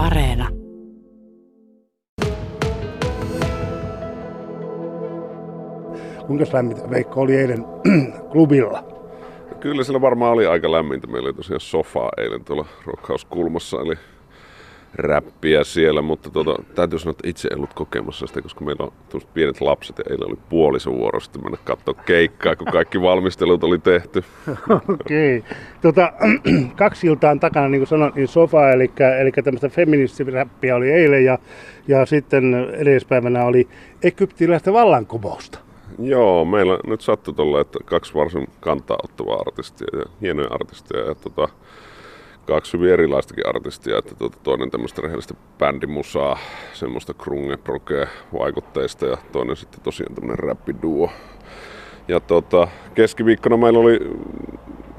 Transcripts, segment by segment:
Areena. Kuinka lämmintä Veikko oli eilen klubilla? Kyllä siellä varmaan oli aika lämmintä. Meillä oli tosiaan sofaa eilen tuolla Rockhouse-kulmassa, eli räppiä siellä, mutta tuota, täytyy sanoa, että itse en ollut kokemassa sitä, koska meillä on pienet lapset ja eilen oli puolison vuoro sitten mennä katsoa keikkaa, kun kaikki valmistelut oli tehty. Okei. Okay. Tota, kaksi iltaan takana, niin kuin sanoin, niin sofa, eli, eli tämmöistä feministiräppiä oli eilen ja, ja sitten edellispäivänä oli egyptiläistä vallankumousta. Joo, meillä nyt sattui tuolla, että kaksi varsin kantaa ottavaa artistia ja hienoja artisteja. Ja tota, kaksi hyvin erilaistakin artistia, että tuota, toinen tämmöistä rehellistä bändimusaa, semmoista krunge proge vaikutteista ja toinen sitten tosiaan tämmöinen räppiduo. Ja tota, keskiviikkona meillä oli,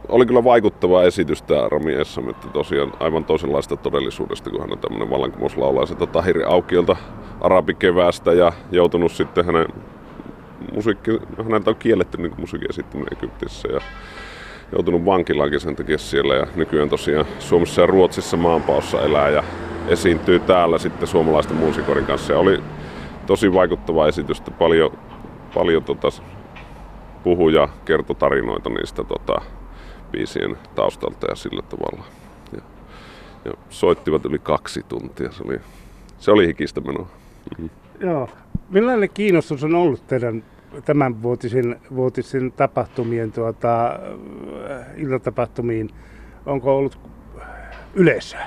oli kyllä vaikuttava esitys tämä Rami Essam, että tosiaan aivan toisenlaista todellisuudesta, kun hän on tämmöinen vallankumouslaulaja sieltä Tahiri Aukiolta arabikeväästä ja joutunut sitten hänen musiikki, häneltä on kielletty niin musiikin esittäminen Egyptissä ja joutunut vankilaankin sen takia siellä ja nykyään tosiaan Suomessa ja Ruotsissa maanpaossa elää ja esiintyy täällä sitten suomalaisten muusikoiden kanssa. Ja oli tosi vaikuttava esitys, paljon, paljon tota, puhuja kertoi tarinoita niistä tota, biisien taustalta ja sillä tavalla. Ja, ja soittivat yli kaksi tuntia, se oli, se oli hikistä menoa. Mm-hmm. Joo. Millainen kiinnostus on ollut teidän tämän vuotisin, vuotisin tapahtumien tuota, iltatapahtumiin, onko ollut yleisöä?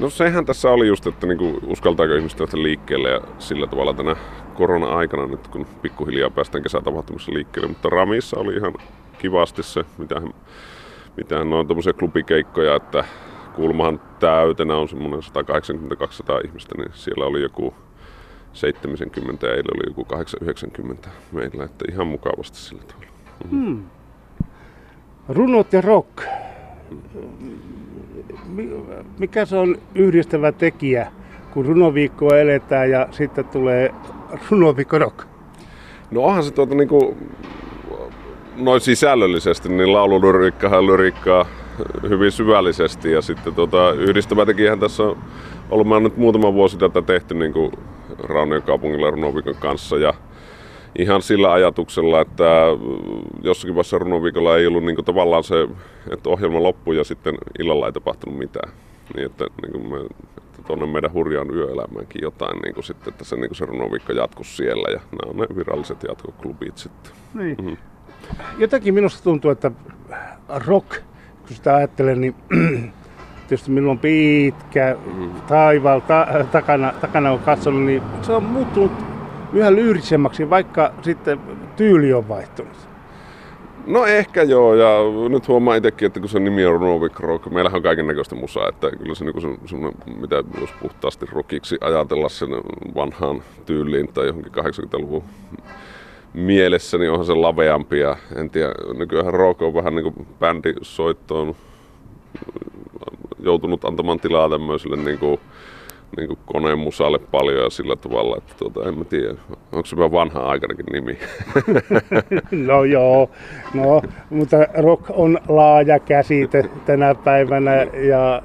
No sehän tässä oli just, että niinku, uskaltaako ihmiset lähteä liikkeelle ja sillä tavalla tänä korona-aikana nyt, kun pikkuhiljaa päästään kesätapahtumissa liikkeelle, mutta Ramissa oli ihan kivasti se, mitä mitähän on tuommoisia klubikeikkoja, että kulmahan täytenä on semmoinen 180-200 ihmistä, niin siellä oli joku 70 ja eilen oli joku 890 meillä, että ihan mukavasti sillä tavalla. Mm. Hmm. Runot ja rock. Mikä se on yhdistävä tekijä, kun runoviikkoa eletään ja sitten tulee runoviikko rock? No onhan se tuota niinku, noin sisällöllisesti, niin laululyriikkahan lyriikkaa hyvin syvällisesti ja sitten tuota, yhdistävä tekijähän tässä on ollut, mä nyt muutama vuosi tätä tehty niin kuin Raunion kaupungilla runoviikon kanssa ja ihan sillä ajatuksella, että jossakin vaiheessa runoviikolla ei ollut niin kuin tavallaan se, että ohjelma loppui ja sitten illalla ei tapahtunut mitään. Niin että, niin kuin me, että tuonne meidän hurjaan yöelämäänkin jotain, niin kuin sitten, että se, niin kuin se runoviikko jatkuisi siellä ja nämä on ne viralliset jatkoklubit sitten. Niin. Mm-hmm. Jotakin minusta tuntuu, että rock, kun sitä ajattelen, niin tietysti minulla on pitkä taivaalla ta, takana, takana on katsonut, niin se on muuttunut yhä lyyrisemmäksi, vaikka sitten tyyli on vaihtunut. No ehkä joo, ja nyt huomaa itsekin, että kun se nimi on Novik Rock, meillähän on kaiken näköistä musaa, että kyllä se, niin se semmoinen, mitä jos puhtaasti rockiksi ajatella sen vanhaan tyyliin tai johonkin 80-luvun mielessä, niin onhan se laveampi ja en tiedä, nykyään rock on vähän niin kuin bändisoittoon joutunut antamaan tilaa tämmöiselle niin kuin, niin kuin koneen musalle paljon ja sillä tavalla, että tuota, en mä tiedä, onko se vähän vanha aikanakin nimi? no joo, no, mutta rock on laaja käsite tänä päivänä ja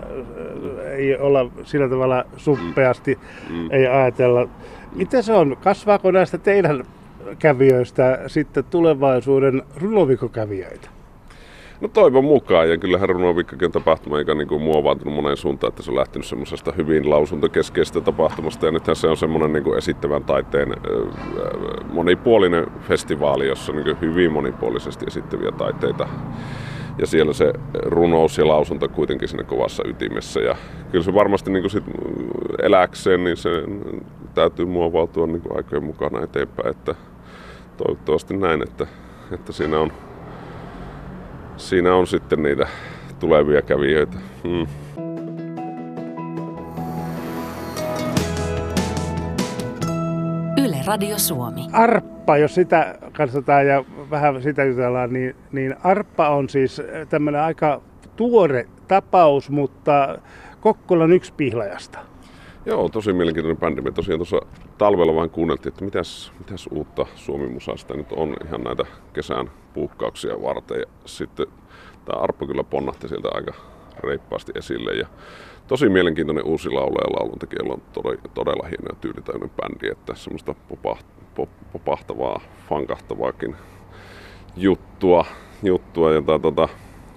ei olla sillä tavalla suppeasti, mm. mm. ei ajatella. Mitä se on? Kasvaako näistä teidän kävijöistä sitten tulevaisuuden runovikokävijöitä? No toivon mukaan, ja kyllähän Runovikkakin on tapahtuma, joka niin kuin muovautunut moneen suuntaan, että se on lähtenyt semmoisesta hyvin lausuntokeskeisestä tapahtumasta, ja nythän se on semmoinen niin kuin esittävän taiteen monipuolinen festivaali, jossa on niin hyvin monipuolisesti esittäviä taiteita. Ja siellä se runous ja lausunto kuitenkin siinä kovassa ytimessä. Ja kyllä se varmasti niin sit eläkseen, niin se täytyy muovautua niin aikojen mukana eteenpäin. Että toivottavasti näin, että, että siinä on siinä on sitten niitä tulevia kävijöitä. Hmm. Yle Radio Suomi. Arppa, jos sitä katsotaan ja vähän sitä jutellaan, niin, niin Arppa on siis tämmöinen aika tuore tapaus, mutta Kokkolan yksi pihlajasta. Joo, tosi mielenkiintoinen bändi. Me tosiaan tuossa talvella vain kuunneltiin, että mitäs, mitäs uutta Suomi-musasta nyt on ihan näitä kesän puukkauksia varten. Ja sitten tämä Arppo kyllä ponnahti sieltä aika reippaasti esille. Ja tosi mielenkiintoinen uusi laulaja lauluntekijä, on todella, todella hieno ja tyylitäinen bändi, että semmoista popaht, pop, popahtavaa, fankahtavaakin juttua, juttua jota tota,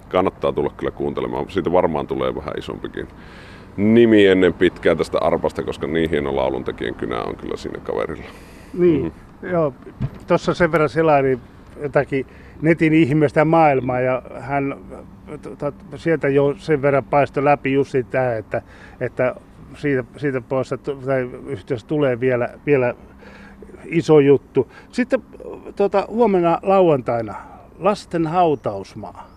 kannattaa tulla kyllä kuuntelemaan. Siitä varmaan tulee vähän isompikin nimi ennen pitkään tästä arpasta, koska niin hieno lauluntekijän kynä on kyllä siinä kaverilla. Niin, mm-hmm. joo. Tuossa sen verran selaili jotakin netin ihmeestä maailmaa ja hän sieltä jo sen verran paistoi läpi just sitä, että, että siitä, siitä pois tai yhteydessä tulee vielä, vielä iso juttu. Sitten tuota, huomenna lauantaina lasten hautausmaa.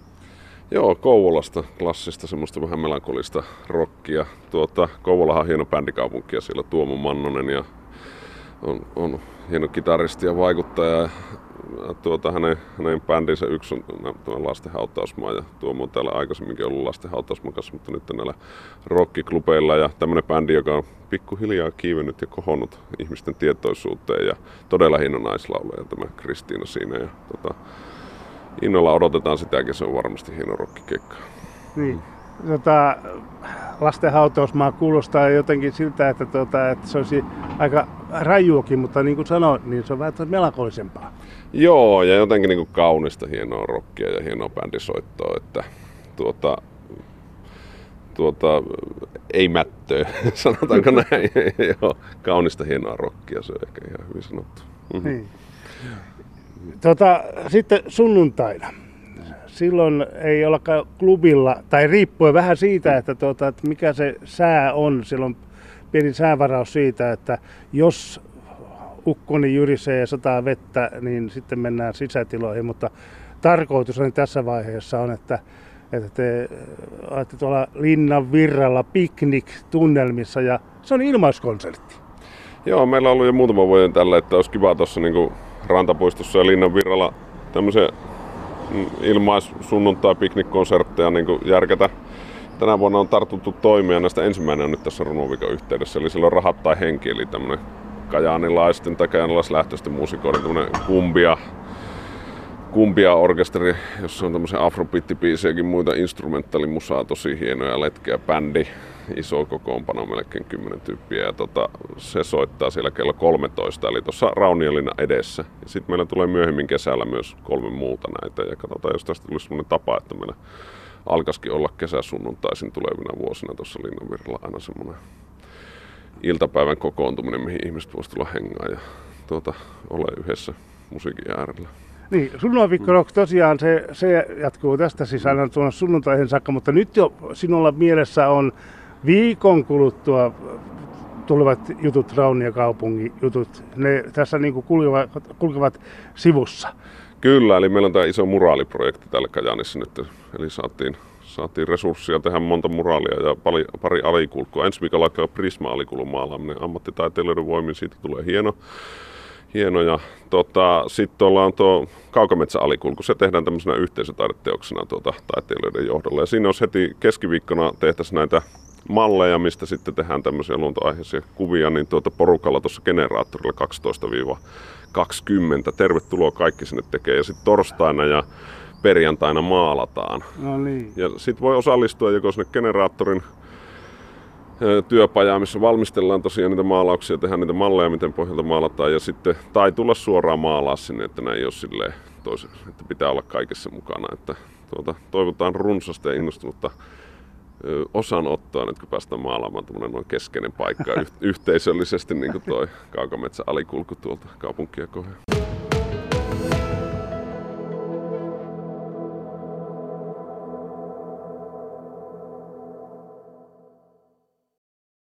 Joo, Kouvolasta, klassista semmoista vähän melankolista rockia. Tuota, Kouvolahan on hieno bändikaupunki ja siellä Tuomo Mannonen ja on, on hieno kitaristi ja vaikuttaja. Ja tuota, hänen, hänen bändinsä yksi on tämä lasten hautausmaa ja Tuomo on täällä aikaisemminkin ollut lasten hautausmaa kanssa, mutta nyt näillä rockiklubeilla ja tämmöinen bändi, joka on pikkuhiljaa kiivennyt ja kohonnut ihmisten tietoisuuteen ja todella hieno naislaulaja tämä Kristiina siinä. Ja, tota, innolla odotetaan sitäkin, se on varmasti hieno rockikeikka. Niin. Tota, lasten hautausmaa kuulostaa jotenkin siltä, että, tota, että se olisi aika rajuakin, mutta niin kuin sanoin, niin se on vähän melankolisempaa. Joo, ja jotenkin niin kuin kaunista hienoa rockia ja hienoa bändisoittoa, että tuota, tuota, ei mättöä, sanotaanko näin. Joo, kaunista hienoa rockia, se on ehkä ihan hyvin sanottu. Mm-hmm. Niin. Tota, sitten sunnuntaina. Silloin ei olla klubilla, tai riippuen vähän siitä, että, tuota, että mikä se sää on. Silloin pieni säävaraus siitä, että jos ukkoni jyrisee ja sataa vettä, niin sitten mennään sisätiloihin. Mutta tarkoitus on tässä vaiheessa on, että, että te olette tuolla linnan virralla piknik-tunnelmissa ja se on ilmaiskonsertti. Joo, meillä on ollut jo muutama vuoden tällä, että olisi kiva tuossa niinku rantapuistossa ja linnan virralla tämmöisiä mm, ilmais sunnuntai piknikkonsertteja niin järkätä. Tänä vuonna on tartuttu toimia, näistä ensimmäinen on nyt tässä runoviikon yhteydessä, eli silloin Rahat tai henki, eli tämmöinen kajaanilaisten tai kajaanilaislähtöisten muusikoiden kumbia, kumbia orkesteri, jossa on tämmöisiä afrobiittipiisejäkin muita instrumentaalimusaa, tosi hienoja letkeä bändi iso kokoonpano, melkein 10 tyyppiä. Ja tota, se soittaa siellä kello 13, eli tuossa Rauniolina edessä. Sitten meillä tulee myöhemmin kesällä myös kolme muuta näitä. Ja katsotaan, jos tästä tulisi sellainen tapa, että meillä alkaisikin olla kesäsunnuntaisin tulevina vuosina tuossa Linnanvirralla aina semmoinen iltapäivän kokoontuminen, mihin ihmiset voisivat tulla hengaan ja tuota, olla yhdessä musiikin äärellä. Niin, sunnuntai rock tosiaan se, se jatkuu tästä siis aina tuonne sunnuntaihin saakka, mutta nyt jo sinulla mielessä on viikon kuluttua tulevat jutut, Raunia kaupungin jutut, ne tässä niin kuin kulkevat, kulkevat sivussa. Kyllä, eli meillä on tämä iso muraaliprojekti täällä Kajanissa nyt, eli saatiin, saatiin resursseja tehdä monta muraalia ja pari, pari alikulkua. Ensi viikolla alkaa Prisma-alikulun maalaaminen ammattitaiteilijoiden voimin, siitä tulee hieno. Hieno ja tota, sitten ollaan tuo Kaukametsä-alikulku, se tehdään tämmöisenä yhteisötaideteoksena tuota, taiteilijoiden johdolla. Ja siinä olisi heti keskiviikkona tehtäisiin näitä malleja, mistä sitten tehdään tämmöisiä luontoaiheisia kuvia, niin tuota porukalla tuossa generaattorilla 12-20. Tervetuloa kaikki sinne tekee. Ja sitten torstaina ja perjantaina maalataan. No niin. Ja sitten voi osallistua joko sinne generaattorin työpajaa, missä valmistellaan tosiaan niitä maalauksia, tehdään niitä malleja, miten pohjalta maalataan, ja sitten, tai tulla suoraan maalaa sinne, että näin ei ole silleen toisin, että pitää olla kaikessa mukana. Että, tuota, toivotaan runsasta ja innostunutta osanottoa nyt, kun päästään maalaamaan tämmöinen noin keskeinen paikka yhteisöllisesti, niin kuin toi Kaukametsä alikulku tuolta kaupunkia kohden.